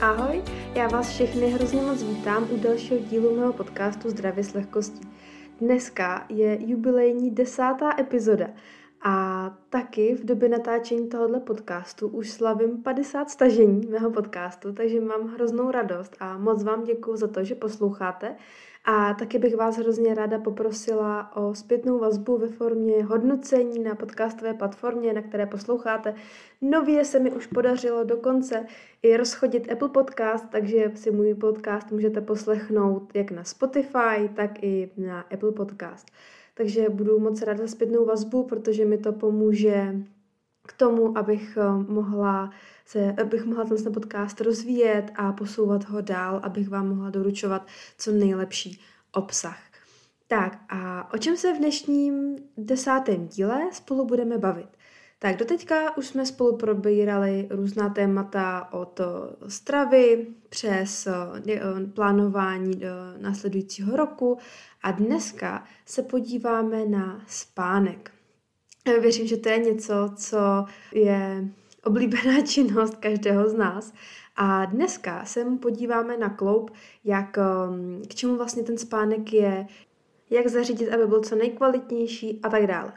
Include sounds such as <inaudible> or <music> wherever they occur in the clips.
Ahoj, já vás všechny hrozně moc vítám u dalšího dílu mého podcastu Zdravě s lehkostí. Dneska je jubilejní desátá epizoda a taky v době natáčení tohohle podcastu už slavím 50 stažení mého podcastu, takže mám hroznou radost a moc vám děkuji za to, že posloucháte a taky bych vás hrozně ráda poprosila o zpětnou vazbu ve formě hodnocení na podcastové platformě, na které posloucháte. Nově se mi už podařilo dokonce i rozchodit Apple Podcast, takže si můj podcast můžete poslechnout jak na Spotify, tak i na Apple Podcast. Takže budu moc ráda zpětnou vazbu, protože mi to pomůže k tomu, abych eh, mohla se, abych mohla ten podcast rozvíjet a posouvat ho dál, abych vám mohla doručovat co nejlepší obsah. Tak a o čem se v dnešním desátém díle spolu budeme bavit? Tak doteďka už jsme spolu probírali různá témata od stravy přes eh, eh, plánování do následujícího roku a dneska se podíváme na spánek. Věřím, že to je něco, co je oblíbená <laughs> činnost každého z nás. A dneska se podíváme na kloup, jak, um, k čemu vlastně ten spánek je, jak zařídit, aby byl co nejkvalitnější a tak dále.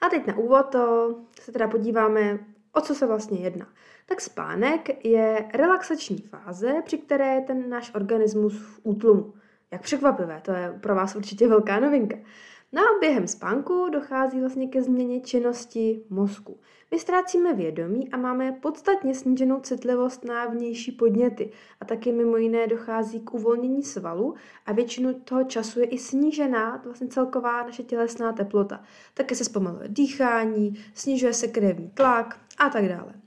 A teď na úvod to se teda podíváme, o co se vlastně jedná. Tak spánek je relaxační fáze, při které je ten náš organismus v útlumu. Jak překvapivé, to je pro vás určitě velká novinka. No a během spánku dochází vlastně ke změně činnosti mozku. My ztrácíme vědomí a máme podstatně sníženou citlivost na vnější podněty a taky mimo jiné dochází k uvolnění svalu a většinu toho času je i snížená vlastně celková naše tělesná teplota. Také se zpomaluje dýchání, snižuje se krevní tlak a tak dále.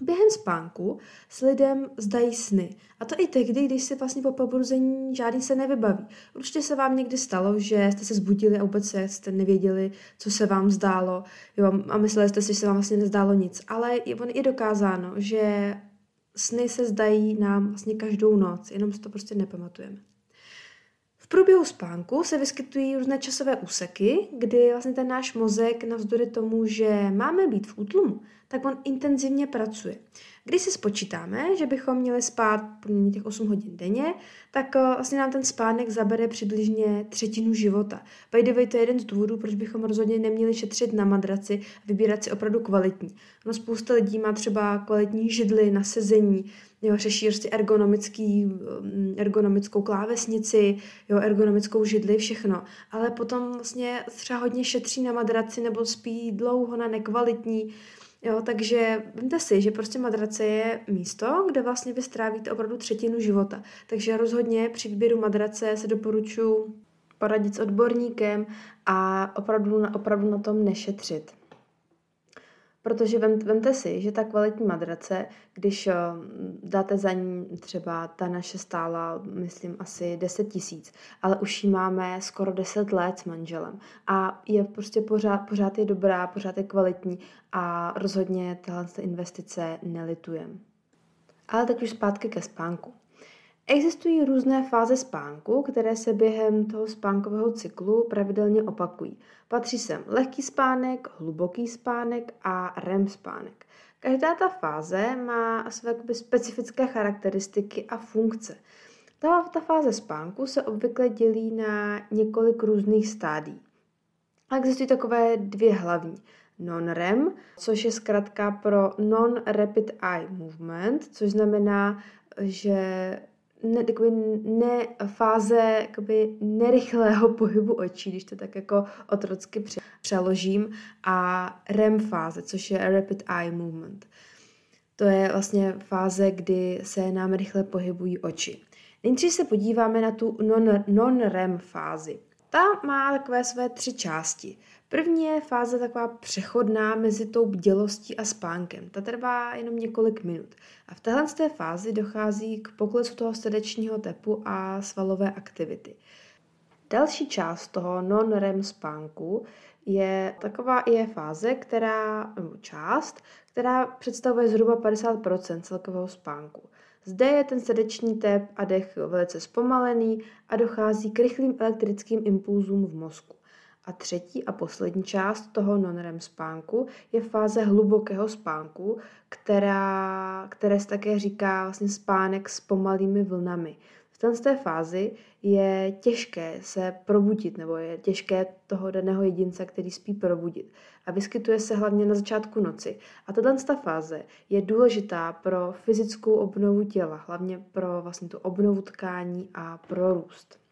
Během spánku s lidem zdají sny. A to i tehdy, když si vlastně po pobruzení žádný se nevybaví. Určitě se vám někdy stalo, že jste se zbudili a vůbec jste nevěděli, co se vám zdálo. Jo, a mysleli jste si, že se vám vlastně nezdálo nic. Ale je, on je dokázáno, že sny se zdají nám vlastně každou noc, jenom si to prostě nepamatujeme. Průběhu spánku se vyskytují různé časové úseky, kdy vlastně ten náš mozek navzdory tomu, že máme být v útlumu, tak on intenzivně pracuje. Když si spočítáme, že bychom měli spát průměrně těch 8 hodin denně, tak eh, vlastně nám ten spánek zabere přibližně třetinu života. By the way, to je jeden z důvodů, proč bychom rozhodně neměli šetřit na madraci a vybírat si opravdu kvalitní. No, spousta lidí má třeba kvalitní židly na sezení, jo, řeší prostě ergonomický, mm, ergonomickou klávesnici, jo, ergonomickou židli, všechno. Ale potom vlastně třeba hodně šetří na madraci nebo spí dlouho na nekvalitní, Jo, takže vemte si, že prostě madrace je místo, kde vlastně vy strávíte opravdu třetinu života. Takže rozhodně při výběru madrace se doporučuji poradit s odborníkem a opravdu, opravdu na tom nešetřit. Protože vem, vemte si, že ta kvalitní madrace, když uh, dáte za ní třeba ta naše stála, myslím, asi 10 tisíc, ale už ji máme skoro 10 let s manželem a je prostě pořád, pořád je dobrá, pořád je kvalitní a rozhodně tahle investice nelitujem. Ale teď už zpátky ke spánku. Existují různé fáze spánku, které se během toho spánkového cyklu pravidelně opakují. Patří sem lehký spánek, hluboký spánek a REM spánek. Každá ta fáze má své specifické charakteristiky a funkce. Ta, ta fáze spánku se obvykle dělí na několik různých stádí. A existují takové dvě hlavní. Non-REM, což je zkrátka pro Non-Rapid Eye Movement, což znamená, že ne, takový ne, fáze jakoby nerychlého pohybu očí, když to tak jako otrocky přeložím, a REM fáze, což je Rapid Eye Movement. To je vlastně fáze, kdy se nám rychle pohybují oči. Nejdřív se podíváme na tu non, non-REM fázi. Ta má takové své tři části. První je fáze taková přechodná mezi tou bdělostí a spánkem. Ta trvá jenom několik minut. A v téhle té fázi dochází k poklesu toho srdečního tepu a svalové aktivity. Další část toho non-REM spánku je taková je fáze, která, část, která představuje zhruba 50% celkového spánku. Zde je ten srdeční tep a dech velice zpomalený a dochází k rychlým elektrickým impulzům v mozku. A třetí a poslední část toho non-REM spánku je fáze hlubokého spánku, která, které se také říká vlastně spánek s pomalými vlnami. V té fázi je těžké se probudit, nebo je těžké toho daného jedince, který spí, probudit. A vyskytuje se hlavně na začátku noci. A tato fáze je důležitá pro fyzickou obnovu těla, hlavně pro vlastně tu obnovu tkání a pro růst.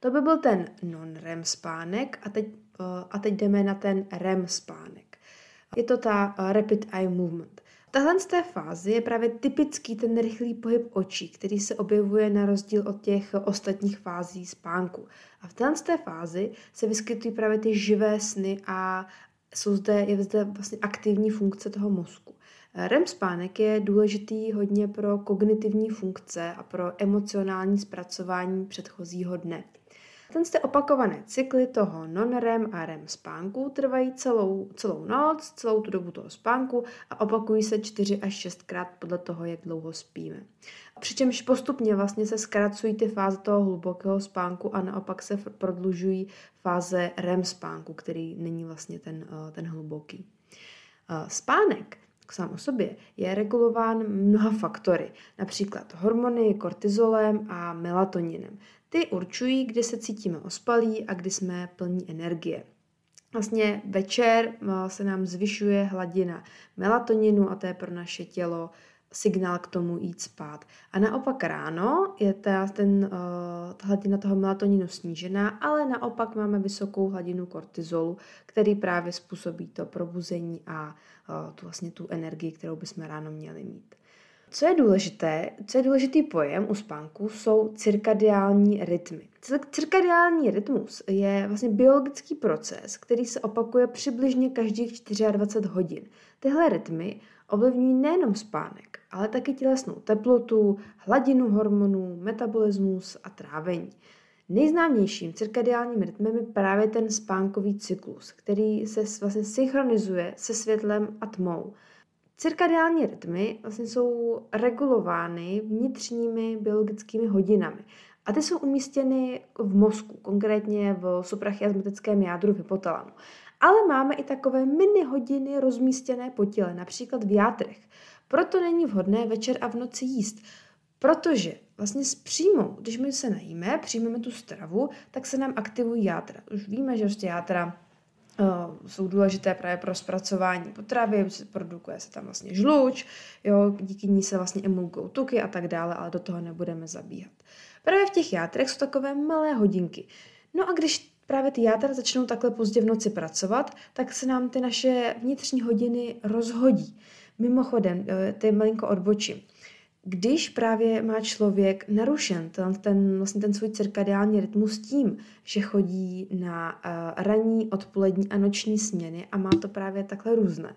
To by byl ten non-REM spánek a teď, eh, a teď jdeme na ten REM spánek. Je to ta eh, Rapid Eye Movement. Tahle z té fázi je právě typický ten rychlý pohyb očí, který se objevuje na rozdíl od těch ostatních fází spánku. A v téhle té fázi se vyskytují právě ty živé sny a jsou zde, je zde vlastně aktivní funkce toho mozku. REM spánek je důležitý hodně pro kognitivní funkce a pro emocionální zpracování předchozího dne. Ten jste opakované cykly toho non-REM a REM spánku trvají celou, celou noc, celou tu dobu toho spánku a opakují se 4 až 6 krát podle toho, jak dlouho spíme. Přičemž postupně vlastně se zkracují ty fáze toho hlubokého spánku a naopak se prodlužují fáze REM spánku, který není vlastně ten, eh, ten hluboký. Eh, spánek sám o sobě je regulován mnoha faktory, například hormony, kortizolem a melatoninem. Ty určují, kdy se cítíme ospalí a kdy jsme plní energie. Vlastně večer eh, se nám zvyšuje hladina melatoninu a to je pro naše tělo signál k tomu jít spát. A naopak ráno je ta, ten, uh, ta hladina toho melatoninu snížená, ale naopak máme vysokou hladinu kortizolu, který právě způsobí to probuzení a uh, tu, vlastně tu energii, kterou bychom ráno měli mít. Co je důležité, co je důležitý pojem u spánku, jsou cirkadiální rytmy. Cirkadiální rytmus je vlastně biologický proces, který se opakuje přibližně každých 24 hodin. Tyhle rytmy ovlivňují nejenom spánek, ale taky tělesnou teplotu, hladinu hormonů, metabolismus a trávení. Nejznámějším cirkadiálním rytmem je právě ten spánkový cyklus, který se vlastně synchronizuje se světlem a tmou. Cirkadiální rytmy vlastně jsou regulovány vnitřními biologickými hodinami. A ty jsou umístěny v mozku, konkrétně v suprachiasmatickém jádru v hypotalamu. Ale máme i takové mini hodiny rozmístěné po těle, například v játrech. Proto není vhodné večer a v noci jíst, protože vlastně s příjmou, když my se najíme, přijmeme tu stravu, tak se nám aktivují játra. Už víme, že prostě játra jsou důležité právě pro zpracování potravy, produkuje se tam vlastně žluč, jo, díky ní se vlastně emulgují tuky a tak dále, ale do toho nebudeme zabíhat. Právě v těch játrech jsou takové malé hodinky. No a když právě ty játra začnou takhle pozdě v noci pracovat, tak se nám ty naše vnitřní hodiny rozhodí. Mimochodem, eh, ty malinko odbočím. Když právě má člověk narušen ten, ten, vlastně ten svůj cirkadiální rytmus tím, že chodí na uh, ranní, odpolední a noční směny a má to právě takhle různé,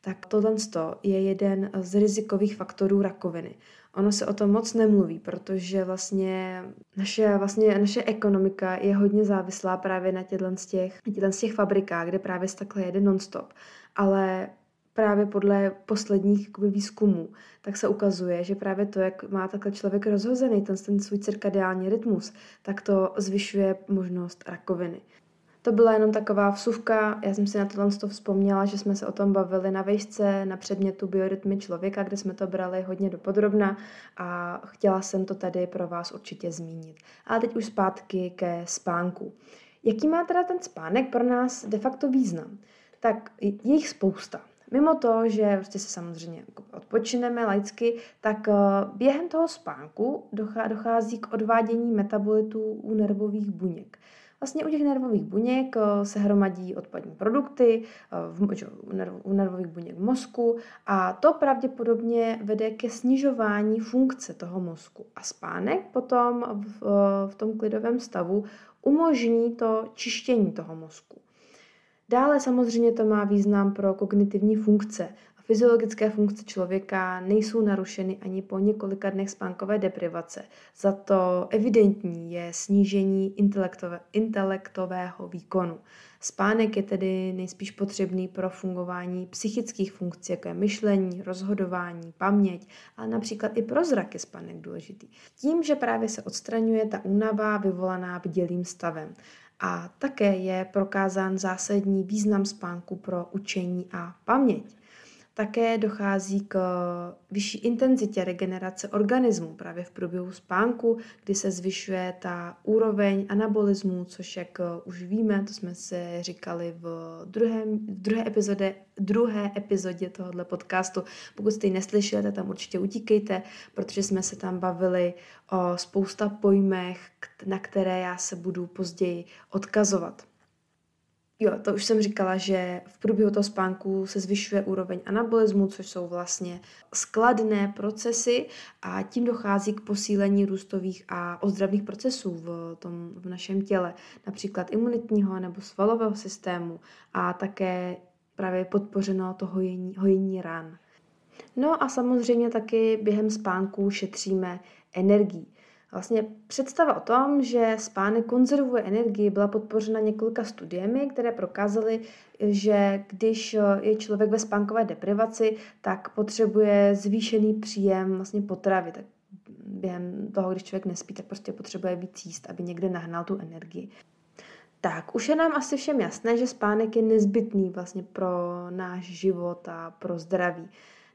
tak tohle je jeden z rizikových faktorů rakoviny. Ono se o tom moc nemluví, protože vlastně naše, vlastně naše ekonomika je hodně závislá právě na těchto z těch, těch fabrikách, kde právě se takhle jede nonstop. Ale právě podle posledních jakoby, výzkumů, tak se ukazuje, že právě to, jak má takhle člověk rozhozený ten, ten svůj cirkadiální rytmus, tak to zvyšuje možnost rakoviny. To byla jenom taková vsuvka, já jsem si na tohle to vzpomněla, že jsme se o tom bavili na vejšce, na předmětu biorytmy člověka, kde jsme to brali hodně dopodrobna a chtěla jsem to tady pro vás určitě zmínit. Ale teď už zpátky ke spánku. Jaký má teda ten spánek pro nás de facto význam? Tak je jich spousta. Mimo to, že prostě se samozřejmě odpočineme laicky, tak eh, během toho spánku dochází k odvádění metabolitů u nervových buněk. Vlastně u těch nervových buněk eh, se hromadí odpadní produkty eh, u nervových buněk mozku a to pravděpodobně vede ke snižování funkce toho mozku. A spánek potom v tom klidovém stavu umožní to čištění toho mozku. Dále samozřejmě to má význam pro kognitivní funkce. A fyziologické funkce člověka nejsou narušeny ani po několika dnech spánkové deprivace. Za to evidentní je snížení intelektové, intelektového výkonu. Spánek je tedy nejspíš potřebný pro fungování psychických funkcí, jako je myšlení, rozhodování, paměť, ale například i pro zrak je spánek důležitý. Tím, že právě se odstraňuje ta únava vyvolaná bdělým stavem. A také je prokázán zásadní význam spánku pro učení a paměť. Také dochází k vyšší intenzitě regenerace organismu právě v průběhu spánku, kdy se zvyšuje ta úroveň anabolismu, což jak už víme, to jsme se říkali v, druhém, v druhé, epizodě, druhé epizodě tohohle podcastu. Pokud jste ji neslyšeli, tam určitě utíkejte, protože jsme se tam bavili o spousta pojmech, na které já se budu později odkazovat. Jo, to už jsem říkala, že v průběhu toho spánku se zvyšuje úroveň anabolismu, což jsou vlastně skladné procesy a tím dochází k posílení růstových a ozdravných procesů v, tom, v našem těle, například imunitního nebo svalového systému a také právě podpořeno to hojení, hojení ran. No a samozřejmě taky během spánku šetříme energii. Vlastně představa o tom, že spánek konzervuje energii, byla podpořena několika studiemi, které prokázaly, že když je člověk ve spánkové deprivaci, tak potřebuje zvýšený příjem vlastně potravy. Tak během toho, když člověk nespí, tak prostě potřebuje víc jíst, aby někde nahnal tu energii. Tak, už je nám asi všem jasné, že spánek je nezbytný vlastně pro náš život a pro zdraví.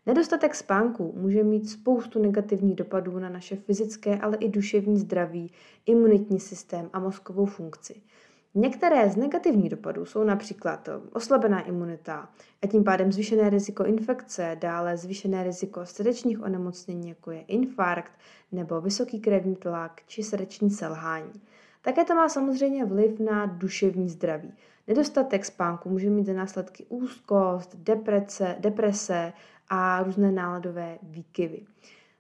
Nedostatek spánku může mít spoustu negativních dopadů na naše fyzické, ale i duševní zdraví, imunitní systém a mozkovou funkci. Některé z negativních dopadů jsou například oslabená imunita a tím pádem zvýšené riziko infekce, dále zvýšené riziko srdečních onemocnění, jako je infarkt nebo vysoký krevní tlak či srdeční selhání. Také to má samozřejmě vliv na duševní zdraví. Nedostatek spánku může mít za následky úzkost, deprese, deprese a různé náladové výkyvy.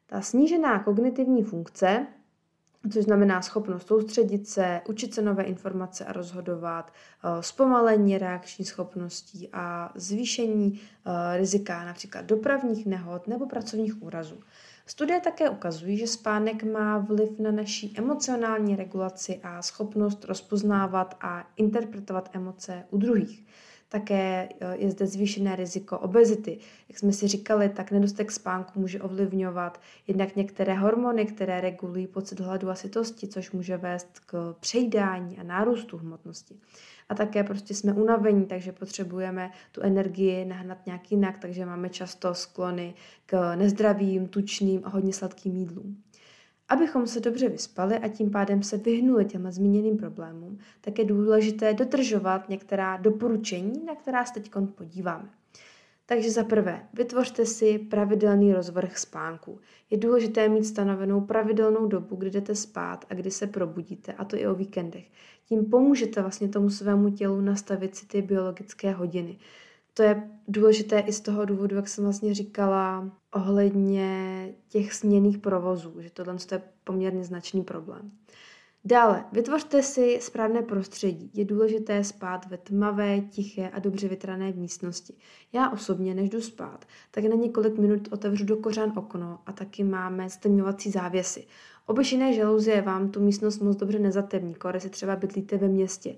Ta snížená kognitivní funkce, což znamená schopnost soustředit se, učit se nové informace a rozhodovat, eh, zpomalení reakční schopností a zvýšení eh, rizika například dopravních nehod nebo pracovních úrazů. Studie také ukazují, že spánek má vliv na naší emocionální regulaci a schopnost rozpoznávat a interpretovat emoce u druhých. Také eh, je zde zvýšené riziko obezity. Jak jsme si říkali, tak nedostatek spánku může ovlivňovat jednak některé hormony, které regulují pocit hladu a sytosti, což může vést k přejídání a nárůstu hmotnosti. A také prostě jsme unavení, takže potřebujeme tu energii nahnat nějak jinak, takže máme často sklony k nezdravým, tučným a hodně sladkým jídlům. Abychom se dobře vyspali a tím pádem se vyhnuli těm zmíněným problémům, tak je důležité dodržovat některá doporučení, na která se teď podíváme. Takže za prvé, vytvořte si pravidelný rozvrh spánku. Je důležité mít stanovenou pravidelnou dobu, kdy jdete spát a kdy se probudíte, a to i o víkendech. Tím pomůžete vlastně tomu svému tělu nastavit si ty biologické hodiny to je důležité i z toho důvodu, jak jsem vlastně říkala, ohledně těch směných provozů, že tohle je poměrně značný problém. Dále, vytvořte si správné prostředí. Je důležité spát ve tmavé, tiché a dobře vytrané místnosti. Já osobně, než jdu spát, tak na několik minut otevřu do kořán okno a taky máme stemňovací závěsy. Obyčejné žaluzie vám tu místnost moc dobře nezatemní, kore si třeba bydlíte ve městě,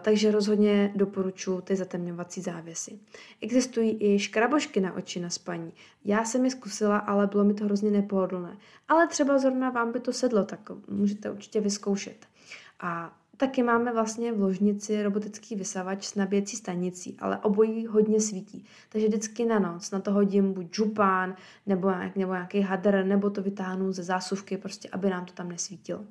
takže rozhodně doporučuji ty zatemňovací závěsy. Existují i škrabošky na oči na spaní. Já jsem je zkusila, ale bylo mi to hrozně nepohodlné. Ale třeba zrovna vám by to sedlo, tak můžete určitě vyzkoušet. A Taky máme vlastně v ložnici robotický vysavač s nabíjecí stanicí, ale obojí hodně svítí. Takže vždycky na noc na to hodím buď župán, nebo, nebo nějaký hadr, nebo to vytáhnu ze zásuvky, prostě aby nám to tam nesvítilo.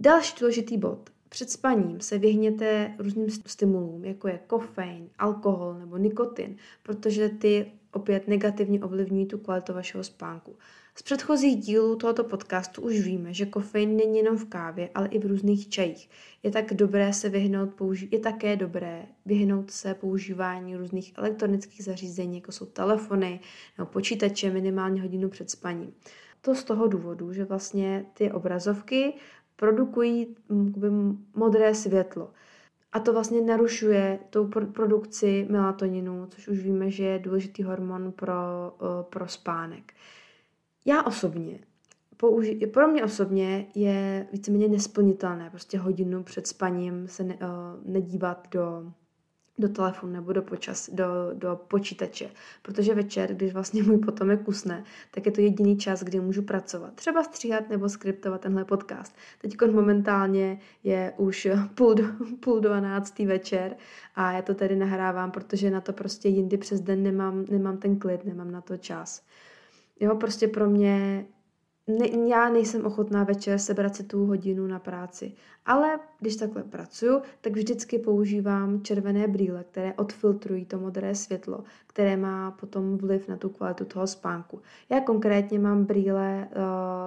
Další důležitý bod. Před spaním se vyhněte různým stimulům, jako je kofein, alkohol nebo nikotin, protože ty opět negativně ovlivňují tu kvalitu vašeho spánku. Z předchozích dílů tohoto podcastu už víme, že kofein není jenom v kávě, ale i v různých čajích. Je tak dobré se vyhnout použi- je také dobré vyhnout se používání různých elektronických zařízení, jako jsou telefony nebo počítače minimálně hodinu před spaním. To z toho důvodu, že vlastně ty obrazovky produkují modré světlo. A to vlastně narušuje tou produkci melatoninu, což už víme, že je důležitý hormon pro, pro spánek. Já osobně, použi- pro mě osobně je víceméně nesplnitelné prostě hodinu před spaním se ne, uh, nedívat do do telefonu nebo do, počas, do, do počítače, protože večer, když vlastně můj potomek usne, tak je to jediný čas, kdy můžu pracovat. Třeba stříhat nebo skriptovat tenhle podcast. Teď momentálně je už <laughs> půl, půl dvanáctý večer a já to tady nahrávám, protože na to prostě jindy přes den nemám, nemám ten klid, nemám na to čas. Jo, prostě pro mě ne, já nejsem ochotná večer sebrat si tu hodinu na práci. Ale když takhle pracuju, tak vždycky používám červené brýle, které odfiltrují to modré světlo, které má potom vliv na tu kvalitu toho spánku. Já konkrétně mám brýle uh,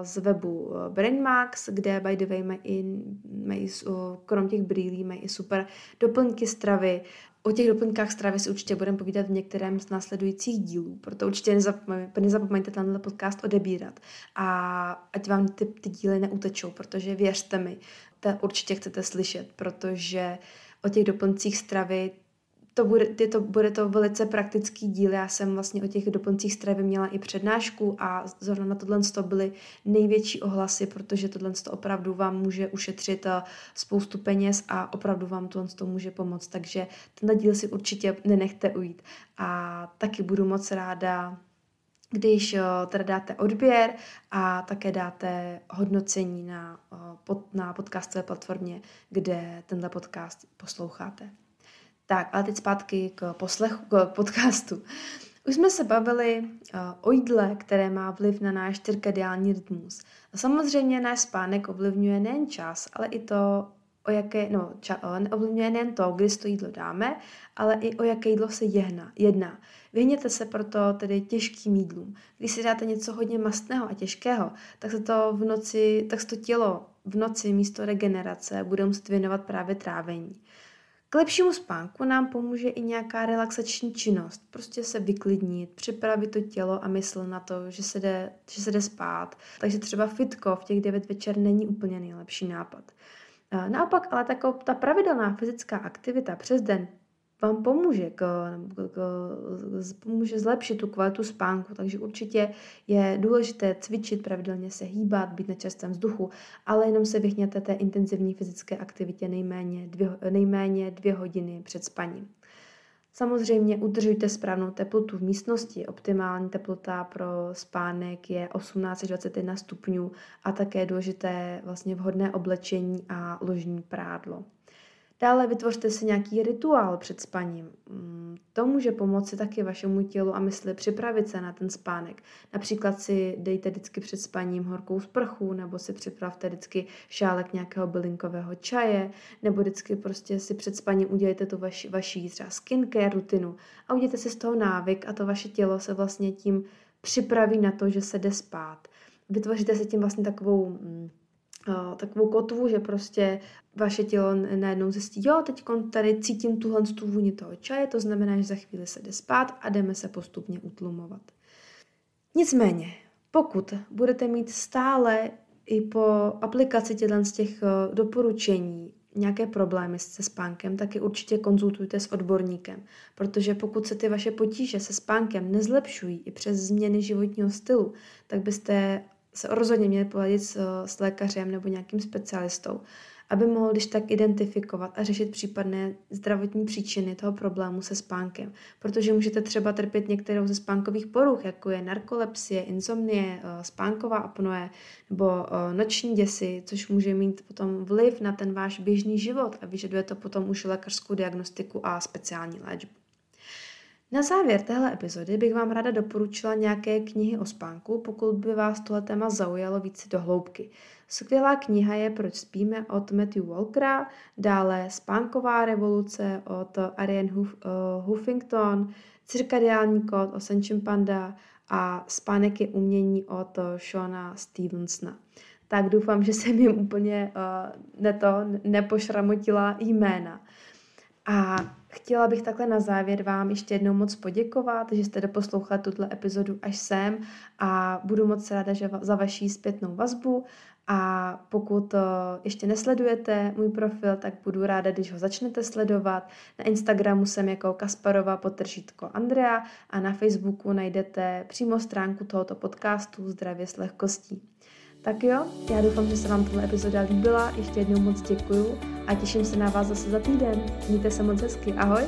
z webu eh, BrainMax, kde by the way mají, mají uh, krom těch brýlí mají i super doplňky stravy, O těch doplňkách stravy si určitě budeme povídat v některém z následujících dílů, proto určitě nezapomeňte, nezapomeňte tenhle podcast odebírat a ať vám ty, ty díly neutečou, protože věřte mi, to určitě chcete slyšet, protože o těch doplňcích stravy to bude, je to, bude to velice praktický díl. Já jsem vlastně o těch doplňcích stravy měla i přednášku a zrovna na tohle to byly největší ohlasy, protože tohle to opravdu vám může ušetřit eh, spoustu peněz a opravdu vám tohle to může pomoct. Takže tenhle díl si určitě nenechte ujít. A taky budu moc ráda, když eh, teda dáte odběr a také dáte hodnocení na, eh, na podcastové platformě, kde tenhle podcast posloucháte. Tak, ale teď zpátky k poslechu, k podcastu. Už jsme se bavili uh, o jídle, které má vliv na náš cirkadiální rytmus. A samozřejmě náš spánek ovlivňuje nejen čas, ale i to, o jaké, no, ča, ovlivňuje nejen to, kdy to jídlo dáme, ale i o jaké jídlo se jedná. jedná. Vyhněte se proto tedy těžkým jídlům. Když si dáte něco hodně mastného a těžkého, tak se to v noci, tak se to tělo v noci místo regenerace bude muset věnovat právě trávení. Lepšímu spánku nám pomůže i nějaká relaxační činnost. Prostě se vyklidnit, připravit to tělo a mysl na to, že se jde, že se jde spát. Takže třeba fitko v těch 9 večer není úplně nejlepší nápad. Naopak, ale taková ta pravidelná fyzická aktivita přes den vám pomůže, k, k, k, pomůže zlepšit tu kvalitu spánku, takže určitě je důležité cvičit, pravidelně se hýbat, být na čerstvém vzduchu, ale jenom se vyhněte té intenzivní fyzické aktivitě nejméně dvě, nejméně dvě hodiny před spaním. Samozřejmě udržujte správnou teplotu v místnosti. Optimální teplota pro spánek je 18 až 21 stupňů a také důležité vlastně vhodné oblečení a ložní prádlo. Dále vytvořte si nějaký rituál před spaním. Mm, to může pomoci taky vašemu tělu a mysli připravit se na ten spánek. Například si dejte vždycky před spaním horkou sprchu, nebo si připravte vždycky šálek nějakého bylinkového čaje, nebo vždycky prostě si před spaním udělejte tu vaši, vaši třeba skincare rutinu a udělejte si z toho návyk a to vaše tělo se vlastně tím připraví na to, že se jde spát. Vytvoříte si tím vlastně takovou mm, takovou kotvu, že prostě vaše tělo najednou zjistí, jo, teď tady cítím tuhle tu vůni toho čaje, to znamená, že za chvíli se jde spát a jdeme se postupně utlumovat. Nicméně, pokud budete mít stále i po aplikaci těchto z těch doporučení nějaké problémy se spánkem, tak je určitě konzultujte s odborníkem, protože pokud se ty vaše potíže se spánkem nezlepšují i přes změny životního stylu, tak byste se rozhodně měli poradit s, s lékařem nebo nějakým specialistou, aby mohl když tak identifikovat a řešit případné zdravotní příčiny toho problému se spánkem. Protože můžete třeba trpět některou ze spánkových poruch, jako je narkolepsie, insomnie, eh, spánková apnoe nebo eh, noční děsy, což může mít potom vliv na ten váš běžný život a vyžaduje to potom už lékařskou diagnostiku a speciální léčbu. Na závěr téhle epizody bych vám ráda doporučila nějaké knihy o spánku, pokud by vás tohle téma zaujalo více do hloubky. Skvělá kniha je Proč spíme od Matthew Walkera, dále Spánková revoluce od Ariane Huff, uh, Huffington, Cirkadiální kód od Senchim Panda a Spánek je umění od Shona Stevensona. Tak doufám, že jsem jim úplně uh, neto, nepošramotila jména. A chtěla bych takhle na závěr vám ještě jednou moc poděkovat, že jste doposlouchali tuto epizodu až sem a budu moc ráda že za vaší zpětnou vazbu a pokud uh, ještě nesledujete můj profil, tak budu ráda, když ho začnete sledovat. Na Instagramu jsem jako Kasparova potržítko Andrea a na Facebooku najdete přímo stránku tohoto podcastu Zdravě s lehkostí. Tak jo, já doufám, že se vám tato epizoda líbila. Ještě jednou moc děkuju a těším se na vás zase za týden. Mějte se moc hezky. Ahoj!